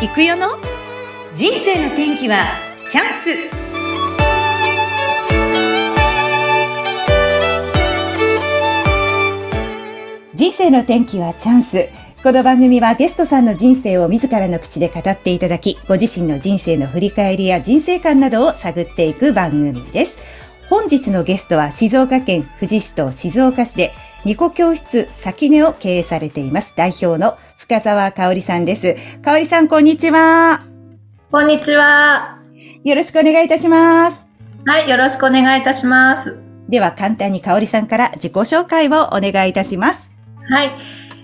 行くよの？人生の天気はチャンス。人生の天気はチャンス。この番組はゲストさんの人生を自らの口で語っていただき、ご自身の人生の振り返りや人生観などを探っていく番組です。本日のゲストは静岡県富士市と静岡市でニコ教室先根を経営されています代表の深澤香織さんです。香織さん、こんにちは。こんにちは。よろしくお願いいたします。はい、よろしくお願いいたします。では、簡単に香織さんから自己紹介をお願いいたします。はい。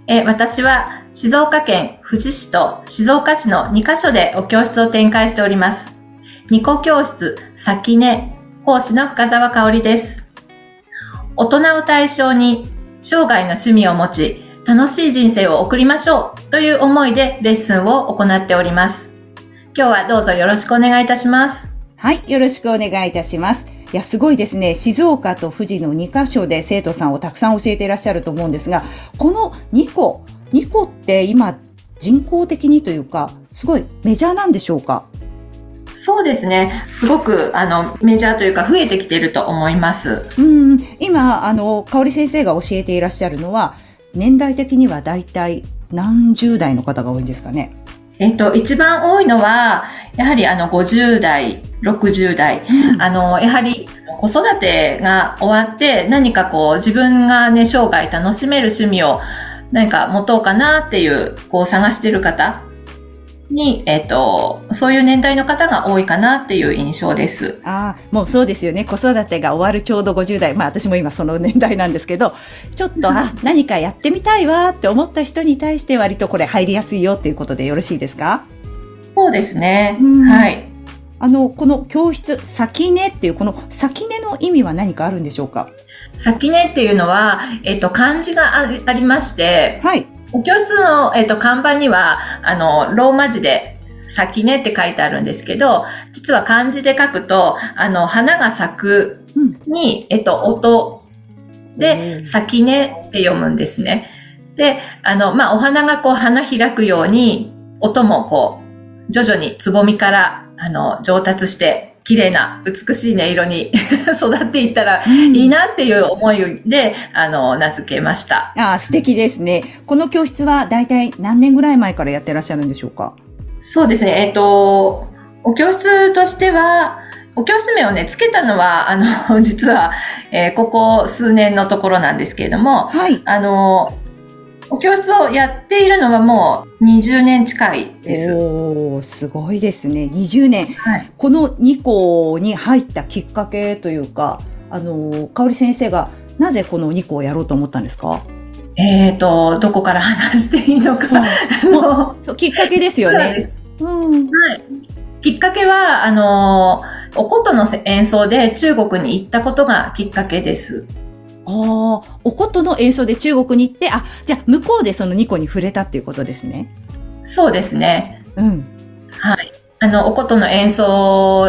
え私は静岡県富士市と静岡市の2カ所でお教室を展開しております。ニコ教室先根講師の深澤香織です。大人を対象に生涯の趣味を持ち、楽しい人生を送りましょうという思いでレッスンを行っております。今日はどうぞよろしくお願いいたします。はい、よろしくお願いいたします。いや、すごいですね。静岡と富士の2カ所で生徒さんをたくさん教えていらっしゃると思うんですが、この2個、2個って今人工的にというか、すごいメジャーなんでしょうか？そうですね。すごく、あの、メジャーというか増えてきていると思います。うん。今、あの、香織先生が教えていらっしゃるのは、年代的には大体何十代の方が多いんですかね？えっと、一番多いのは、やはりあの50代、60代、うん、あの、やはり子育てが終わって何かこう自分がね、生涯楽しめる趣味を何か持とうかなっていう、こう探してる方に、えっ、ー、と、そういう年代の方が多いかなっていう印象です。ああ、もうそうですよね。子育てが終わるちょうど50代。まあ私も今その年代なんですけど、ちょっと、あ、何かやってみたいわって思った人に対して割とこれ入りやすいよっていうことでよろしいですか？そうですね。はい。あの、この教室、先根っていう、この先根の意味は何かあるんでしょうか？先根っていうのは、えっと、漢字がありまして、はい。お教室の、えっと、看板には、あの、ローマ字で、先ねって書いてあるんですけど、実は漢字で書くと、あの、花が咲くに、えっと、音で、先ねって読むんですね。で、あの、まあ、お花がこう、花開くように、音もこう、徐々につぼみから、あの、上達して綺麗な美しい音色に 育っていったらいいなっていう思いで、あの、名付けました。ああ、素敵ですね。この教室は大体何年ぐらい前からやってらっしゃるんでしょうか？そうですね。えっ、と、お教室としては、お教室名をね、つけたのは、あの、実は、えー、ここ数年のところなんですけれども、はい。あの、お教室をやっているのはもう20年近いです。おすごいですね。20年。はい、この2校に入ったきっかけというか、あの、香織先生がなぜこの2校をやろうと思ったんですか？えっ、ー、と、どこから話していいのか。きっかけですよね。うん、はい。きっかけは、あの、お琴の演奏で中国に行ったことがきっかけです。ああ、お琴の演奏で中国に行って、あ、じゃあ向こうでその2個に触れたっていうことですね。そうですね。うん。はい。あの、お琴の演奏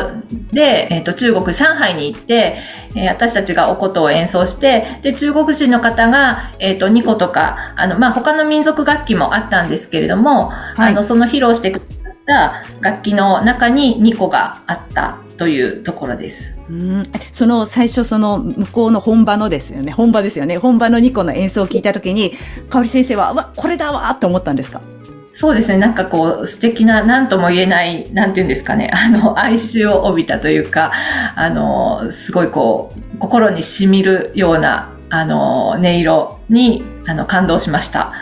で、えっ、ー、と、中国、上海に行って、えー、私たちがお琴を演奏して、で、中国人の方が、えっ、ー、と、2個とか、あの、まあ、他の民族楽器もあったんですけれども、はい、あの、その披露してくれた楽器の中に2個があったというところです。うんその最初その向こうの本場のですよね本場ですよね本場の2個の演奏を聞いた時に香織先生はうわこれだわと思ったんですか？そうですね。なんかこう、素敵な、なんとも言えない、なんて言うんですかね。あの、哀愁を帯びたというか、あの、すごいこう、心に染みるような、あの、音色に、あの、感動しました。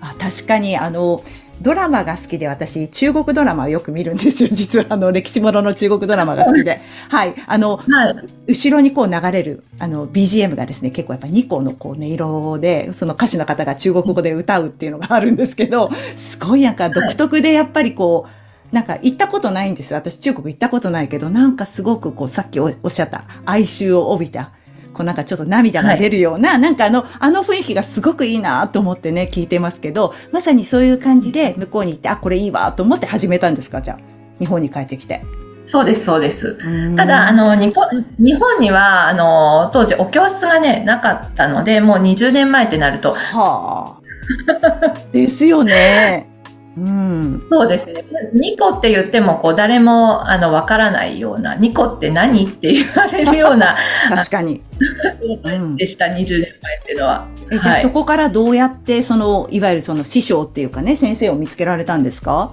あ確かに、あの、ドラマが好きで私、中国ドラマをよく見るんですよ。実は、あの、歴史ものの中国ドラマが好きで。はい。あの、はい、後ろにこう流れる、あの、BGM がですね、結構やっぱ2個のこう音色で、その歌手の方が中国語で歌うっていうのがあるんですけど、すごいなんか独特でやっぱりこう、なんか行ったことないんです。私中国行ったことないけど、なんかすごくこうさっきおっしゃった哀愁を帯びたこうなんかちょっと涙が出るような、はい、なんかあの、あの雰囲気がすごくいいなと思ってね、聞いてますけど、まさにそういう感じで向こうに行って、あ、これいいわと思って始めたんですか？じゃあ、日本に帰ってきて。そうです、そうです。ただ、あの、日本には、あの、当時お教室がね、なかったので、もう20年前ってなると。はあ。ですよね。うん、そうですね。ニコって言っても、こう、誰も、あの、わからないような、ニコって何って言われるような。確かに。でした、20年前っていうのは。えじゃあ、そこからどうやって、その、いわゆるその師匠っていうかね、先生を見つけられたんですか？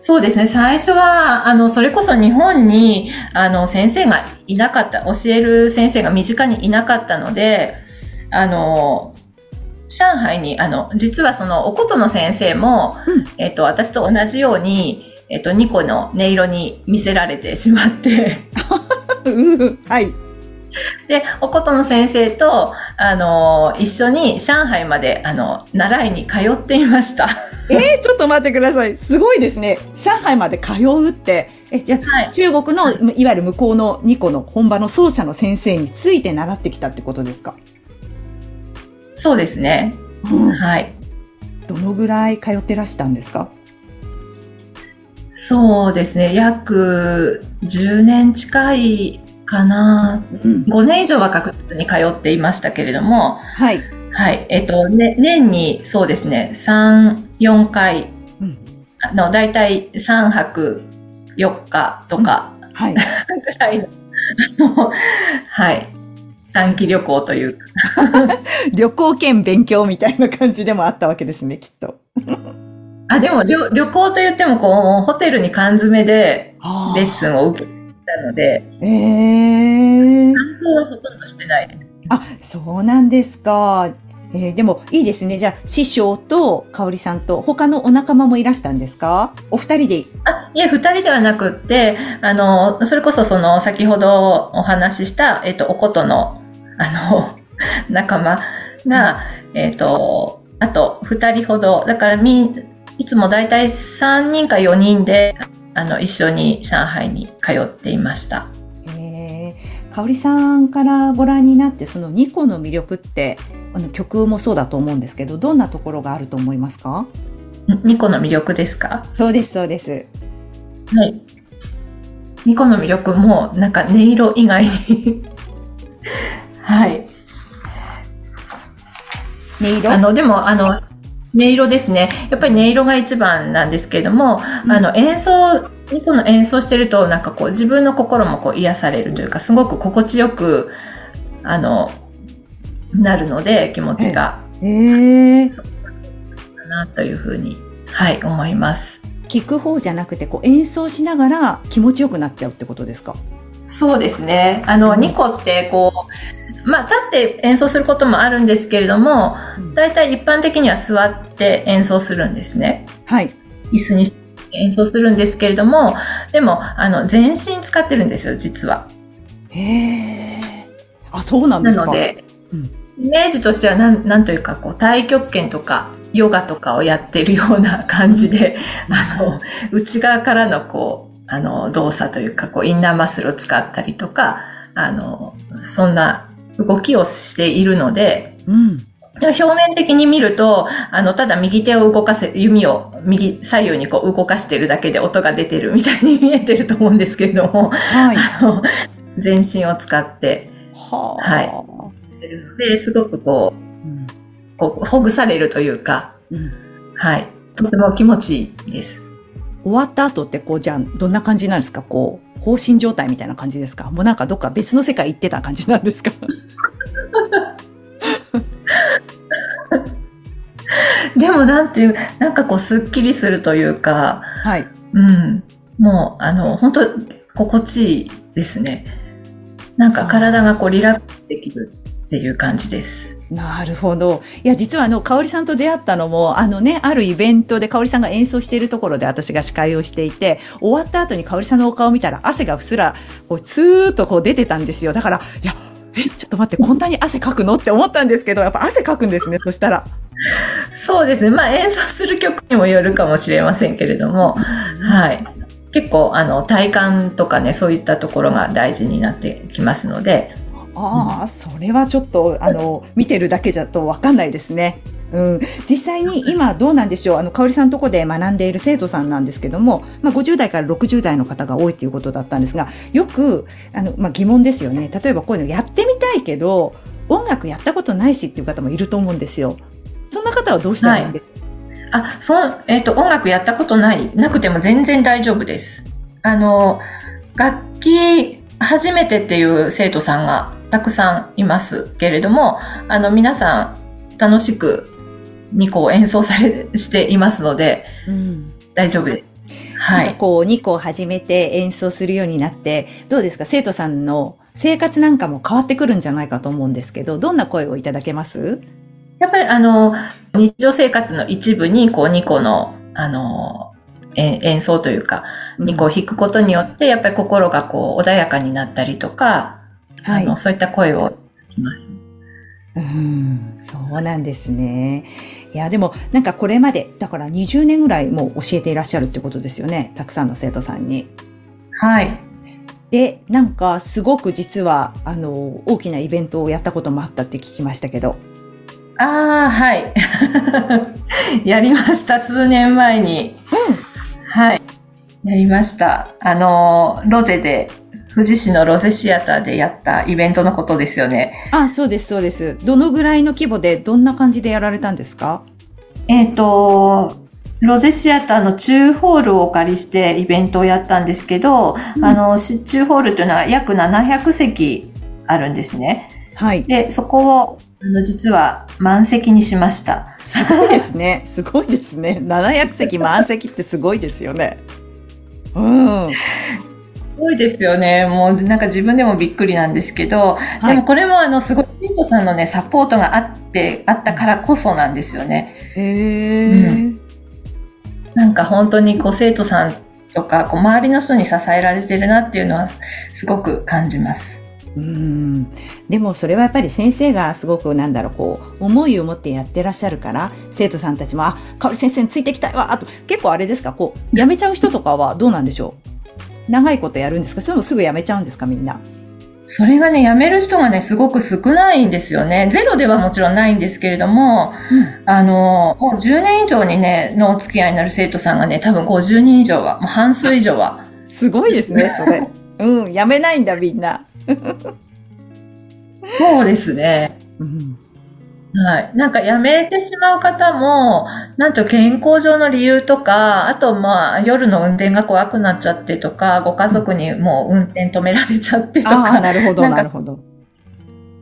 そうですね。最初は、あの、それこそ日本に、あの、先生がいなかった、教える先生が身近にいなかったので、あの、上海に、あの、実はその、おことの先生も、うん、えっ、と、私と同じように、えっ、と、2個の音色に見せられてしまって はい。で、おことの先生と、あの、一緒に上海まで、あの、習いに通っていました。えー、ちょっと待ってください。すごいですね。上海まで通うって。え、じゃあ、はい、中国の、いわゆる向こうの2個の本場の奏者の先生について習ってきたってことですか？そうですね。うん、はい。どのぐらい通ってらしたんですか？そうですね。約10年近いかな。うん、5年以上は確実に通っていましたけれども。はい。はい。えっと、ね、年にそうですね、3、4回、うん、あの、だいたい3泊4日とか、うん、はい。ぐらいの、はい。短期旅行という 旅行兼勉強みたいな感じでもあったわけですね、きっと。あ、でも旅旅行と言っても、こう、ホテルに缶詰でレッスンを受けたので、えー、観光はほとんどしてないです。あ、そうなんですか。えー、でもいいですね。じゃあ、師匠と香織さんと他のお仲間もいらしたんですか？お二人であ、いえ、二人ではなくって、あの、それこそその先ほどお話しした、えっ、ー、と、おことの、あの、仲間が、えっ、ー、と、あと二人ほど、だからみ、いつもだいたい三人か四人で、あの、一緒に上海に通っていました。えー、香織さんからご覧になって、そのニコの魅力ってあの曲もそうだと思うんですけど、どんなところがあると思いますか？ニコの魅力ですか？そうです、そうです。はい。ニコの魅力も、なんか音色以外にはい。音色？あの、でも、あの、音色ですね。やっぱり音色が一番なんですけれども、うん、あの、演奏、ニコの演奏してると、なんかこう、自分の心もこう癒されるというか、すごく心地よく、あの、なるので、気持ちが。ええー。そうかなというふうに、はい、思います。聞く方じゃなくて、こう演奏しながら気持ちよくなっちゃうってことですか？そうですね。あの、ニコってこう、まあ、立って演奏することもあるんですけれども、大体一般的には座って演奏するんですね。はい。椅子に演奏するんですけれども、でも、あの、全身使ってるんですよ、実は。へえ。あ、そうなんですか？なので、うん、イメージとしてはなん、なんというか、こう、太極拳とか、ヨガとかをやってるような感じで、あの、内側からのこう、あの、動作というか、こう、インナーマッスルを使ったりとか、あの、そんな動きをしているので、うん、表面的に見ると、あの、ただ右手を動かせ、弓を右、左右にこう動かしてるだけで音が出てるみたいに見えてると思うんですけれども、はい、あの全身を使って、ははい。で、すごくこう、うん、こうほぐされるというか、うん、はい。とても気持ちいいです。終わった後って、こう、じゃあ、どんな感じなんですか？こう、放心状態みたいな感じですか？もうなんかどっか別の世界行ってた感じなんですか？でもなんていう、なんかこう、すっきりするというか、はい。うん。もう、あの、本当心地いいですね。なんか体がこうリラックスできるっていう感じです。なるほど。いや、実はあの、香織さんと出会ったのも、あのね、あるイベントで香織さんが演奏しているところで私が司会をしていて、終わった後に香織さんのお顔を見たら汗がうっすら、こう、スーッとこう出てたんですよ。だから、いや、え、ちょっと待って、こんなに汗かくのって思ったんですけど、やっぱ汗かくんですね、そしたら。そうですね。まあ演奏する曲にもよるかもしれませんけれども、はい。結構、あの、体感とかね、そういったところが大事になってきますので、ああ、それはちょっと、あの、見てるだけじゃとわかんないですね。うん、実際に今どうなんでしょう。あの香織さんのとこで学んでいる生徒さんなんですけども、まあ、50代から60代の方が多いということだったんですがよくあの、まあ、疑問ですよね。例えばこういうのやってみたいけど音楽やったことないしっていう方もいると思うんですよ。そんな方はどうしたらいいんですか、はい。あ、そう、えっ、ー、と、音楽やったことない、なくても全然大丈夫です。あの、楽器初めてっていう生徒さんがたくさんいますけれども、あの、皆さん楽しく2個演奏され、していますので、うん、大丈夫です。はい。こう、2個始めて演奏するようになって、どうですか？生徒さんの生活なんかも変わってくるんじゃないかと思うんですけど、どんな声をいただけます？やっぱりあの、日常生活の一部に、こう、2個の、あの、演奏というか、2個弾くことによって、やっぱり心がこう、穏やかになったりとか、はい、あの、そういった声を聞きます。うん、そうなんですね。いや、でも、なんかこれまで、だから20年ぐらいもう教えていらっしゃるってことですよね。たくさんの生徒さんに。はい。で、なんかすごく実は、あの、大きなイベントをやったこともあったって聞きましたけど。ああ、はい。やりました、数年前に。うん。はい。やりました。あの、ロゼで、富士市のロゼシアターでやったイベントのことですよね。あそうです、そうです。どのぐらいの規模で、どんな感じでやられたんですか？えっ、ー、と、ロゼシアターの中ホールをお借りしてイベントをやったんですけど、うん、あの、中ホールというのは約700席あるんですね。はい。で、そこをあの、実は満席にしました。すごいですね。すごいですね。700席満席ってすごいですよね。うん。すごいですよね。もうなんか自分でもびっくりなんですけど、はい、でもこれもあのすごいピントさんのねサポートがあってあったからこそなんですよね。へえ、うん。なんか本当にこう生徒さんとかこう周りの人に支えられてるなっていうのはすごく感じます。うんでもそれはやっぱり先生がすごくなんだろうこう思いを持ってやってらっしゃるから生徒さんたちも「あ香織先生についていきたいわ」あと結構あれですかこう辞めちゃう人とかはどうなんでしょう？長いことやるんですか？それもすぐ辞めちゃうんですかみんな？それがね、辞める人がね、すごく少ないんですよね。ゼロではもちろんないんですけれども、うん、あの、もう10年以上にね、のお付き合いになる生徒さんがね、多分50人以上は、もう半数以上は。すごいですね、それ。うん、辞めないんだ、みんな。そうですね。うんはい。なんか辞めてしまう方も、なんと健康上の理由とか、あとまあ夜の運転が怖くなっちゃってとか、ご家族にもう運転止められちゃってとか。なるほど、なるほど。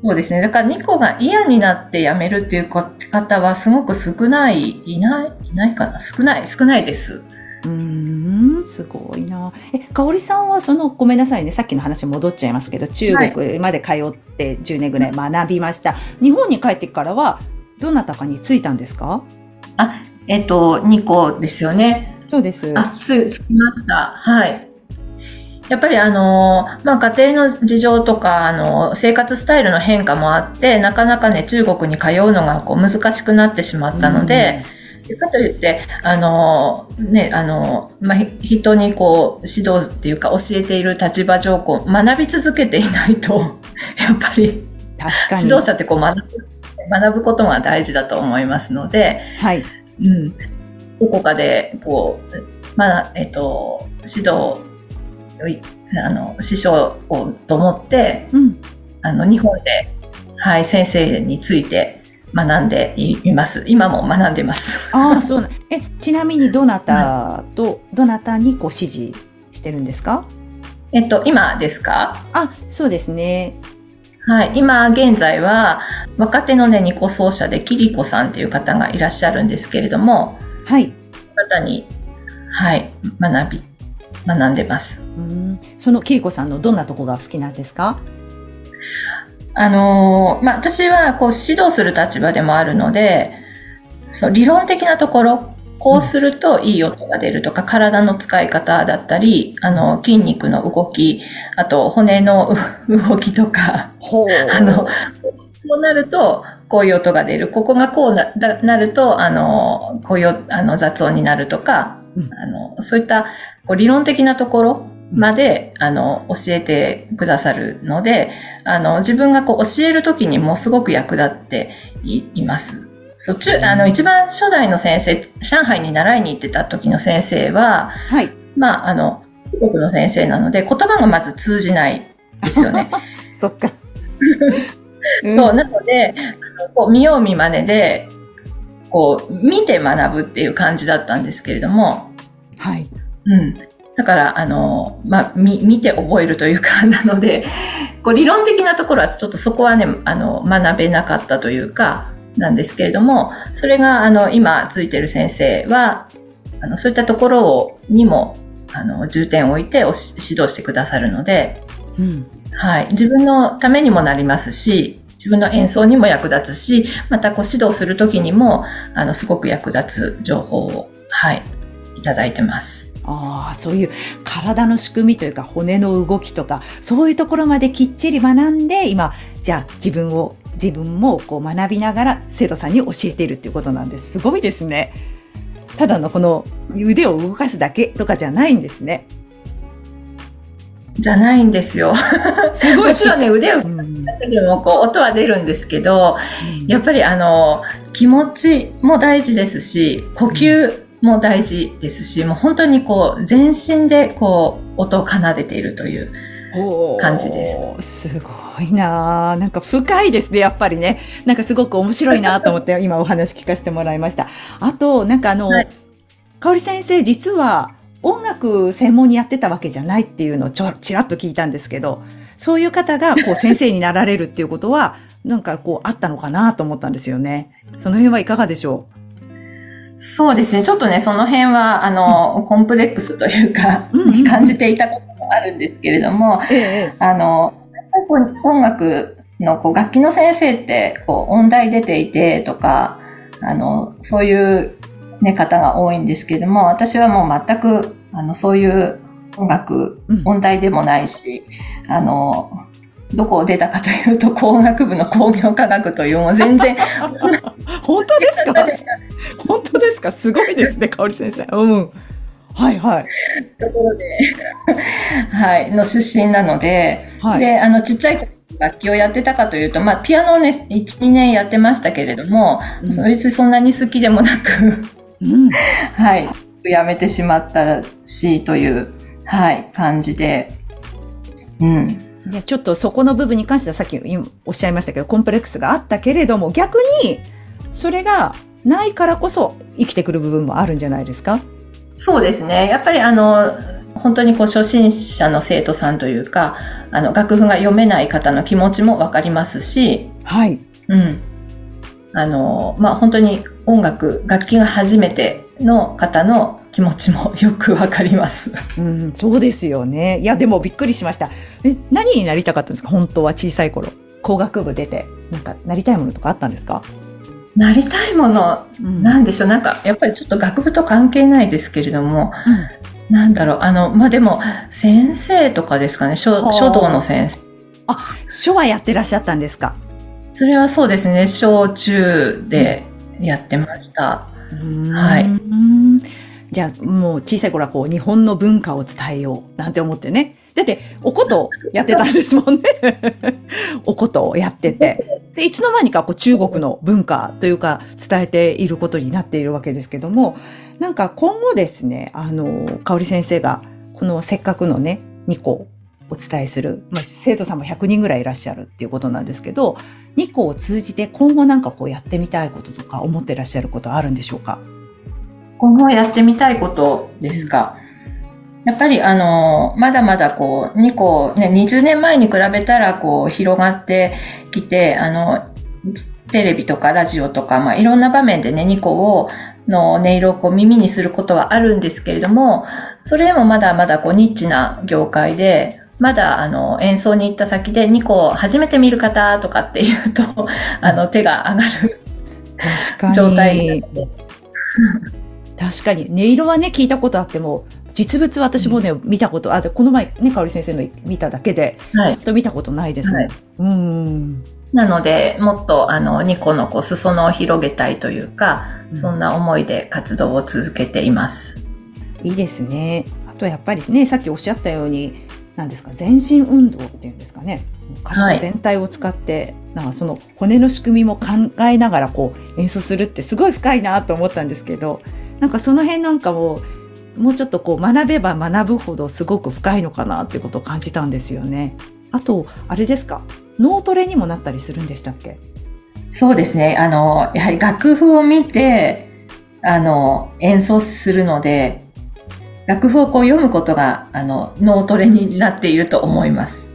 そうですね。だから2個が嫌になって辞めるっていう方はすごく少ない、いない、いないかな？少ない、少ないです。うん、すごいな。え、かおりさんはその、ごめんなさいね、さっきの話戻っちゃいますけど、中国まで通って10年ぐらい学びました。はい、日本に帰ってからは、どなたかに着いたんですか？あ、えっと、2個ですよね。そうです。あ、つ、つきました。はい。やっぱりあの、まあ、家庭の事情とか、あの、生活スタイルの変化もあって、なかなかね、中国に通うのがこう難しくなってしまったので、うんかといって、あの、ね、あの、まあ、人にこう、指導っていうか教えている立場上、こう、学び続けていないと、やっぱり、指導者ってこう学ぶ、学ぶことが大事だと思いますので、はい。うん。どこかで、こう、まあ、えっと、指導、あの、師匠をと思って、うん、あの、日本で、はい、先生について、学んでいます。今も学んでます。ああ、そうな。え、ちなみにどなたと、どなたにこう指示してるんですか？えっと、今ですか？あ、そうですね。はい。今、現在は、若手のね、ニコ奏者で、キリコさんっていう方がいらっしゃるんですけれども、はい。方に、はい、学び、学んでます。うんそのキリコさんのどんなとこが好きなんですか？あのー、まあ、私はこう指導する立場でもあるので、そう理論的なところ、こうするといい音が出るとか、体の使い方だったり、あの、筋肉の動き、あと骨の 動きとか、あの、こうなると、こういう音が出る。ここがこうななると、あの、こういうあの雑音になるとか、うん、あのそういったこう理論的なところまで、あの、教えてくださるので、あの、自分がこう教えるときにもすごく役立っています。そっち、あの、一番初代の先生、上海に習いに行ってた時の先生は、はい。まあ、あの、中国の先生なので、言葉がまず通じないですよね。そっか。そう、なので、こう見よう見まねで、こう、見て学ぶっていう感じだったんですけれども、はい。うん。だから、あの、まあ、見、見て覚えるというか、なので、こう、理論的なところはちょっとそこはね、あの、学べなかったというか、なんですけれども、それが、あの、今ついてる先生は、あの、そういったところを、にも、あの、重点を置いて指導してくださるので、うん、はい。自分のためにもなりますし、自分の演奏にも役立つし、またこう指導するときにも、あの、すごく役立つ情報を、はい、いただいてます。ああ、そういう体の仕組みというか骨の動きとか、そういうところまできっちり学んで、今、じゃあ自分を、自分もこう学びながら生徒さんに教えているっていうことなんです。すごいですね。ただのこの腕を動かすだけとかじゃないんですね。じゃないんですよ。すごい。もちろんね、腕を動かすだけでもこう音は出るんですけど、うん、やっぱりあの、気持ちも大事ですし、呼吸も大事ですし、もう本当にこう、全身でこう、音を奏でているという感じです。すごいななんか深いですね、やっぱりね。なんかすごく面白いなと思って今お話聞かせてもらいました。あと、なんかあの、はい、香織先生、実は音楽専門にやってたわけじゃないっていうのをちょちらっと聞いたんですけど、そういう方がこう先生になられるっていうことは、なんかこうあったのかなと思ったんですよね。その辺はいかがでしょう？そうですね。ちょっとね、その辺は、あの、コンプレックスというか、感じていたことがあるんですけれども、ええ、あの、音楽のこう楽器の先生って、こう、音大出ていてとか、あの、そういうね、方が多いんですけれども、私はもう全く、あの、そういう音楽、音大でもないし、あの、どこを出たかというと、工学部の工業科学という、もう全然。本当ですか？本当かすごいですね、香織先生。うん。はいはい。ところで、はい、の出身なので、はい、で、あの、ちっちゃい楽器をやってたかというと、まあ、ピアノをね、1、2年やってましたけれども、うん、そいつそんなに好きでもなくうん、はい、やめてしまったし、という、はい、感じで、うん。じゃあちょっとそこの部分に関してはさっきおっしゃいましたけど、コンプレックスがあったけれども、逆にそれがないからこそ生きてくる部分もあるんじゃないですか？そうですね。やっぱりあの、本当にこう初心者の生徒さんというか、あの、楽譜が読めない方の気持ちもわかりますし、はい。うん。あの、まあ、本当に音楽、楽器が初めての方の気持ちもよくわかります。うん、そうですよね。いや、でもびっくりしました。え、何になりたかったんですか？本当は小さい頃。工学部出て、なんかなりたいものとかあったんですか？なりたいもの、うん、なんでしょう。なんか、やっぱりちょっと学部と関係ないですけれども、うん、なんだろう。あの、まあ、でも、先生とかですかね。書書道の先生。あ、書はやってらっしゃったんですか？それはそうですね。小中でやってました。はい。じゃあもう小さい頃はこう日本の文化を伝えようなんて思ってね。だっておことやってたんですもんね。おことをやってて。で、いつの間にかこう中国の文化というか伝えていることになっているわけですけども、なんか今後ですね、あの、香織先生がこのせっかくのね、2個お伝えする、まあ、生徒さんも100人ぐらいいらっしゃるっていうことなんですけど、2個を通じて今後なんかこうやってみたいこととか思ってらっしゃることあるんでしょうか？今後やってみたいことですか、うん、やっぱりあの、まだまだこう、2個、ね、20年前に比べたらこう、広がってきて、あの、テレビとかラジオとか、まあ、いろんな場面でね、2個を、の音色をこう耳にすることはあるんですけれども、それでもまだまだこうニッチな業界で、まだあの演奏に行った先で2個初めて見る方とかっていうと、あの手が上がる状態 確かに。音色はね、聞いたことあっても、実物私もね、うん、見たこと、あ、この前ね、香織先生の見ただけで、はい、ちょっと見たことないですね。はい、うん。なので、もっとあの、ニコのこう裾野を広げたいというか、そんな思いで活動を続けています。いいですね。あとやっぱりね、さっきおっしゃったように、なんですか全身運動っていうんですかね体全体を使って、はい、なんかその骨の仕組みも考えながらこう演奏するってすごい深いなと思ったんですけどなんかその辺なんかももうちょっとこう学べば学ぶほどすごく深いのかなっていうことを感じたんですよね。あとあれですか？脳トレにもなったりするんでしたっけ？そうですね。あの、やはり楽譜を見て、あの、演奏するので、楽譜をこう読むことが、あの、脳トレになっていると思います。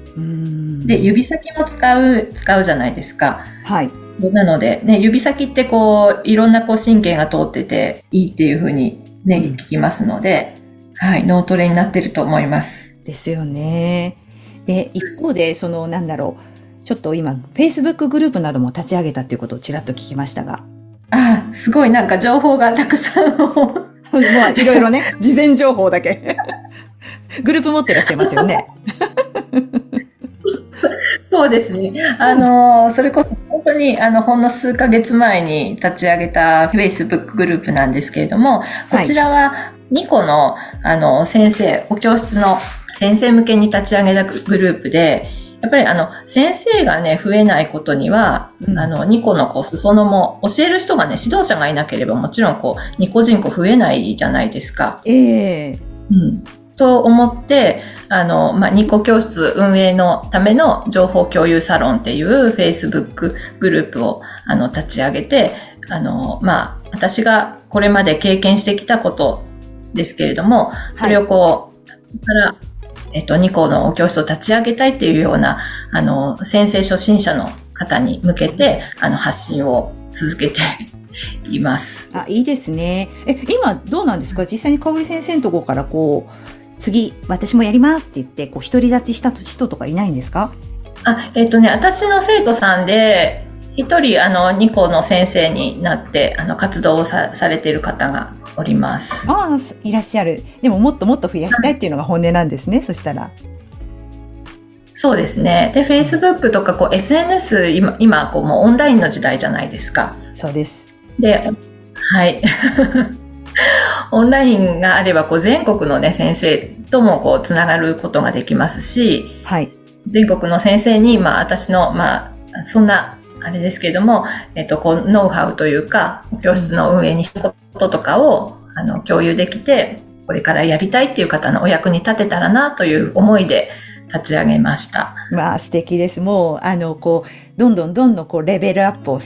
で、指先も使う、使うじゃないですか。はい。なので、ね、指先ってこう、いろんなこう神経が通ってていいっていうふうにね、聞きますので、はい、脳トレになってると思います。ですよね。で、一方で、その、なんだろう、ちょっと今、Facebook グループなども立ち上げたっていうことをちらっと聞きましたが。ああ、すごいなんか情報がたくさん。まあ、いろいろね、事前情報だけ。グループ持ってらっしゃいますよね。そうですね。あの、それこそ本当にあの、ほんの数ヶ月前に立ち上げた Facebook グループなんですけれども、こちらは2個のあの、先生、お教室の先生向けに立ち上げたグループで、やっぱりあの、先生がね、増えないことには、うん、あの、2個のこう、裾野も、教える人がね、指導者がいなければもちろんこう、2個人口増えないじゃないですか。ええー、うん。と思って、あの、まあ、ニコ教室運営のための情報共有サロンっていう Facebook グループを、あの、立ち上げて、あの、まあ、私がこれまで経験してきたことですけれども、それをこう、はい、から、えっと、ニコの教室を立ち上げたいっていうような、あの、先生初心者の方に向けて、あの、発信を続けています。あ、いいですね。え、今どうなんですか？実際に香織先生のところからこう、次、私もやりますって言って、こう、独り立ちした人とかいないんですか？あ、えっ、ー、とね、私の生徒さんで、一人、あの、二校の先生になって、あの、活動をさされている方がおります。ああ、いらっしゃる。でも、もっともっと増やしたいっていうのが本音なんですね、そしたら。そうですね。で、Facebook とかこう SNS、今、今こうもうオンラインの時代じゃないですか。そうです。で、はい。オンラインがあればこう全国の、ね、先生ともこうつながることができますし、はい、全国の先生に、まあ、私の、まあ、そんなあれですけれども、えっと、こうノウハウというか教室の運営にしたこととかを、あの共有できてこれからやりたいっていう方のお役に立てたらなという思いで立ち上げました。まあ素敵です。もう、あの、こう、どんどんどんどんこうレベルアップを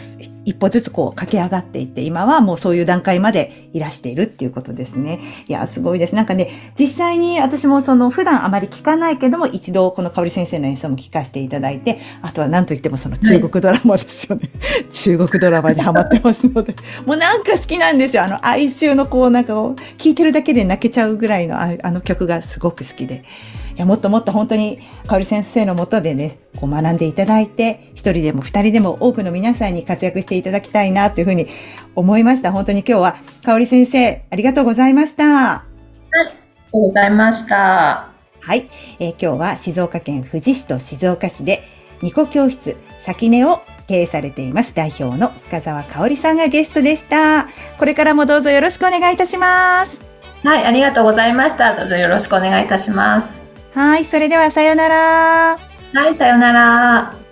一歩ずつこう駆け上がっていって、今はもうそういう段階までいらしているっていうことですね。いや、すごいです。なんかね、実際に私もその普段あまり聞かないけども、一度この香織先生の演奏も聞かせていただいて、あとは何と言ってもその中国ドラマですよね。はい、中国ドラマにハマってますので、もうなんか好きなんですよ。あの哀愁のこうなんかを聞いてるだけで泣けちゃうぐらいのあの曲がすごく好きで。いやもっともっと本当に香織先生のもとでね、こう学んでいただいて、一人でも二人でも多くの皆さんに活躍していただきたいなというふうに思いました。本当に今日は香織先生、ありがとうございました。はい、ありがとうございました。はい、えー、今日は静岡県富士市と静岡市で、ニコ教室、先根を経営されています代表の深澤香織さんがゲストでした。これからもどうぞよろしくお願いいたします。はい、ありがとうございました。どうぞよろしくお願いいたします。はい、それではさよなら。はい、さようなら。